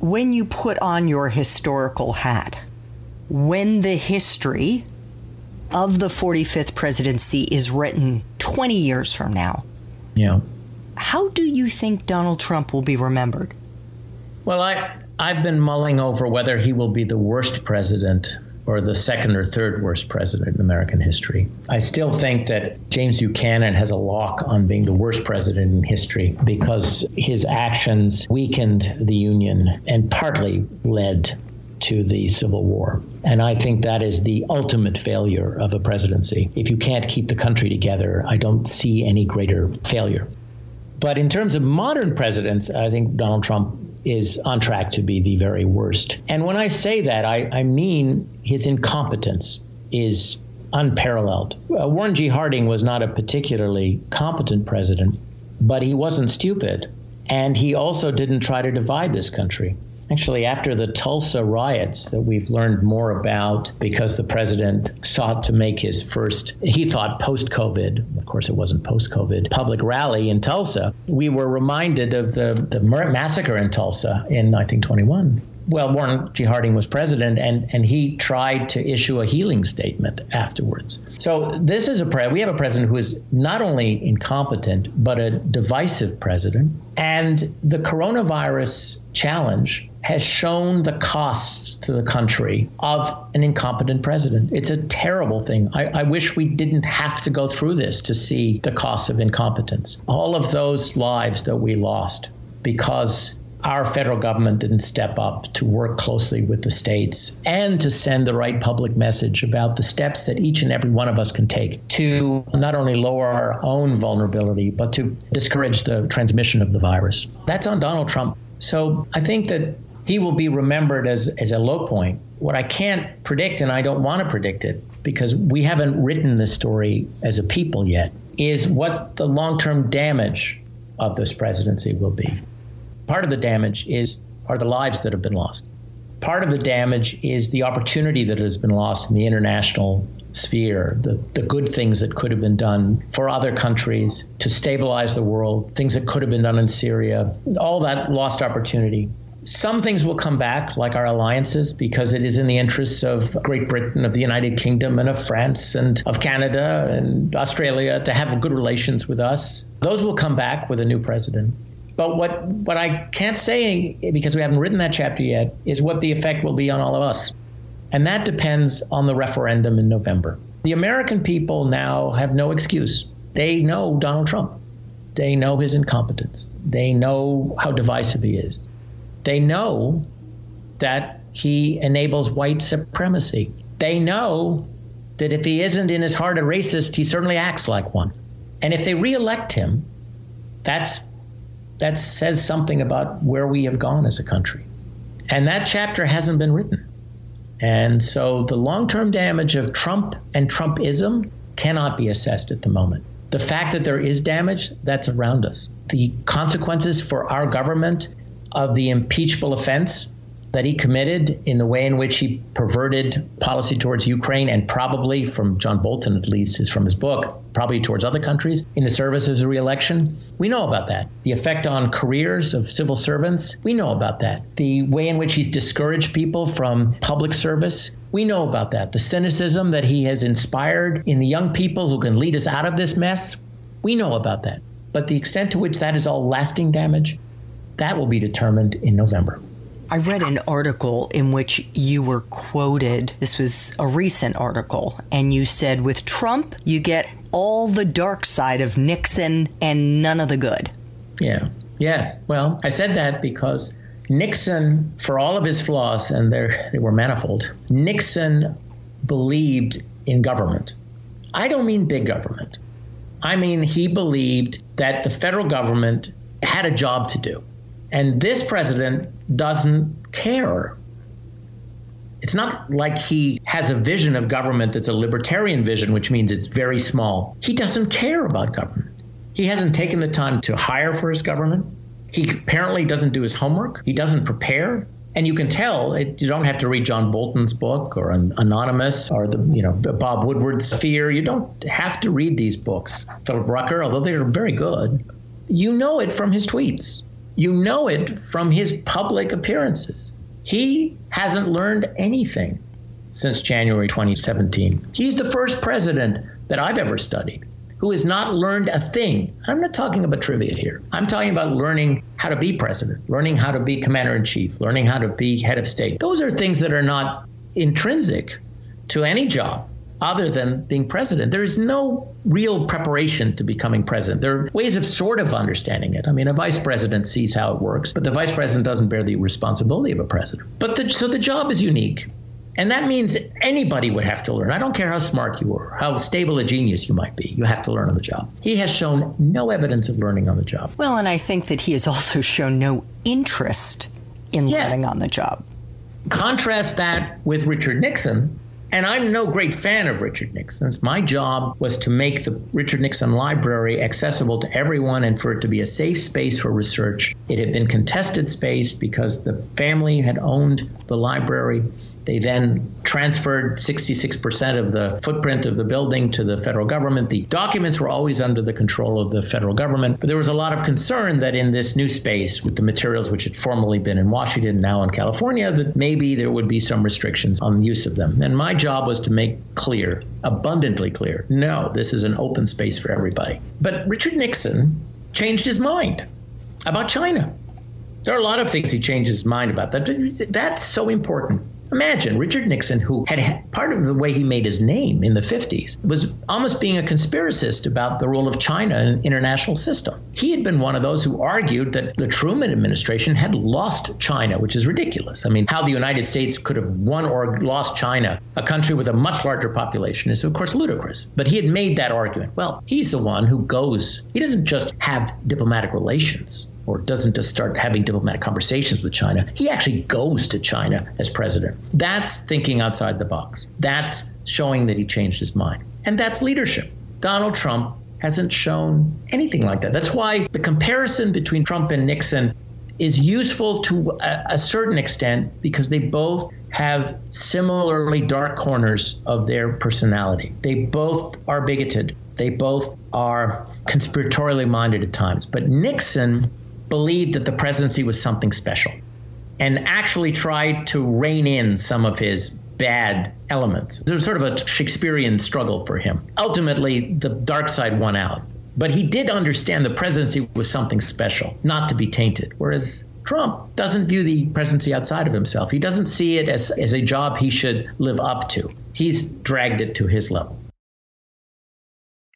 when you put on your historical hat, when the history of the 45th presidency is written 20 years from now, yeah. How do you think Donald Trump will be remembered? Well, I I've been mulling over whether he will be the worst president or the second or third worst president in American history. I still think that James Buchanan has a lock on being the worst president in history because his actions weakened the Union and partly led to the Civil War. And I think that is the ultimate failure of a presidency. If you can't keep the country together, I don't see any greater failure. But in terms of modern presidents, I think Donald Trump is on track to be the very worst. And when I say that, I, I mean his incompetence is unparalleled. Uh, Warren G. Harding was not a particularly competent president, but he wasn't stupid. And he also didn't try to divide this country. Actually, after the Tulsa riots that we've learned more about because the president sought to make his first, he thought post COVID, of course it wasn't post COVID, public rally in Tulsa, we were reminded of the, the massacre in Tulsa in 1921 well, Warren G. Harding was president, and, and he tried to issue a healing statement afterwards. So this is a pre- we have a president who is not only incompetent but a divisive president, and the coronavirus challenge has shown the costs to the country of an incompetent president. It's a terrible thing. I, I, wish we didn't have to go through this to see the costs of incompetence. All of those lives that we lost because our federal government didn't step up to work closely with the states and to send the right public message about the steps that each and every one of us can take to not only lower our own vulnerability, but to discourage the transmission of the virus. That's on Donald Trump. So I think that he will be remembered as, as a low point. What I can't predict, and I don't want to predict it because we haven't written the story as a people yet, is what the long term damage of this presidency will be. Part of the damage is are the lives that have been lost. Part of the damage is the opportunity that has been lost in the international sphere, the, the good things that could have been done for other countries to stabilize the world, things that could have been done in Syria, all that lost opportunity. Some things will come back, like our alliances, because it is in the interests of Great Britain, of the United Kingdom, and of France, and of Canada and Australia to have good relations with us. Those will come back with a new president. But what, what I can't say, because we haven't written that chapter yet, is what the effect will be on all of us. And that depends on the referendum in November. The American people now have no excuse. They know Donald Trump. They know his incompetence. They know how divisive he is. They know that he enables white supremacy. They know that if he isn't in his heart a racist, he certainly acts like one. And if they reelect him, that's that says something about where we have gone as a country. And that chapter hasn't been written. And so the long term damage of Trump and Trumpism cannot be assessed at the moment. The fact that there is damage, that's around us. The consequences for our government of the impeachable offense that he committed in the way in which he perverted policy towards Ukraine and probably, from John Bolton at least, is from his book, probably towards other countries in the service of his reelection. We know about that. The effect on careers of civil servants, we know about that. The way in which he's discouraged people from public service, we know about that. The cynicism that he has inspired in the young people who can lead us out of this mess, we know about that. But the extent to which that is all lasting damage, that will be determined in November. I read an article in which you were quoted. This was a recent article, and you said, with Trump, you get all the dark side of Nixon and none of the good. Yeah. Yes. Well, I said that because Nixon, for all of his flaws, and they were manifold, Nixon believed in government. I don't mean big government. I mean, he believed that the federal government had a job to do. And this president doesn't care. It's not like he has a vision of government that's a libertarian vision, which means it's very small. He doesn't care about government. He hasn't taken the time to hire for his government. He apparently doesn't do his homework. He doesn't prepare. And you can tell it, you don't have to read John Bolton's book or Anonymous or the you know Bob Woodward's Fear. You don't have to read these books. Philip Rucker, although they're very good, you know it from his tweets. You know it from his public appearances. He hasn't learned anything since January 2017. He's the first president that I've ever studied who has not learned a thing. I'm not talking about trivia here. I'm talking about learning how to be president, learning how to be commander in chief, learning how to be head of state. Those are things that are not intrinsic to any job other than being president. There is no real preparation to becoming president. There are ways of sort of understanding it. I mean, a vice president sees how it works, but the vice president doesn't bear the responsibility of a president. But the, so the job is unique. And that means anybody would have to learn. I don't care how smart you are, how stable a genius you might be. You have to learn on the job. He has shown no evidence of learning on the job. Well, and I think that he has also shown no interest in yes. learning on the job. Contrast that with Richard Nixon, and I'm no great fan of Richard Nixon's. My job was to make the Richard Nixon Library accessible to everyone and for it to be a safe space for research. It had been contested space because the family had owned the library. They then transferred 66% of the footprint of the building to the federal government. The documents were always under the control of the federal government, but there was a lot of concern that in this new space, with the materials which had formerly been in Washington, now in California, that maybe there would be some restrictions on the use of them. And my job was to make clear, abundantly clear, no, this is an open space for everybody. But Richard Nixon changed his mind about China. There are a lot of things he changed his mind about. That that's so important. Imagine Richard Nixon, who had part of the way he made his name in the 50s, was almost being a conspiracist about the role of China in international system. He had been one of those who argued that the Truman administration had lost China, which is ridiculous. I mean, how the United States could have won or lost China, a country with a much larger population, is of course ludicrous. But he had made that argument. Well, he's the one who goes, he doesn't just have diplomatic relations or doesn't just start having diplomatic conversations with China. He actually goes to China as president. That's thinking outside the box. That's showing that he changed his mind. And that's leadership. Donald Trump hasn't shown anything like that. That's why the comparison between Trump and Nixon is useful to a, a certain extent because they both have similarly dark corners of their personality. They both are bigoted. They both are conspiratorially minded at times. But Nixon believed that the presidency was something special and actually tried to rein in some of his bad elements. There was sort of a Shakespearean struggle for him. Ultimately, the dark side won out. But he did understand the presidency was something special, not to be tainted. Whereas Trump doesn't view the presidency outside of himself. He doesn't see it as, as a job he should live up to. He's dragged it to his level.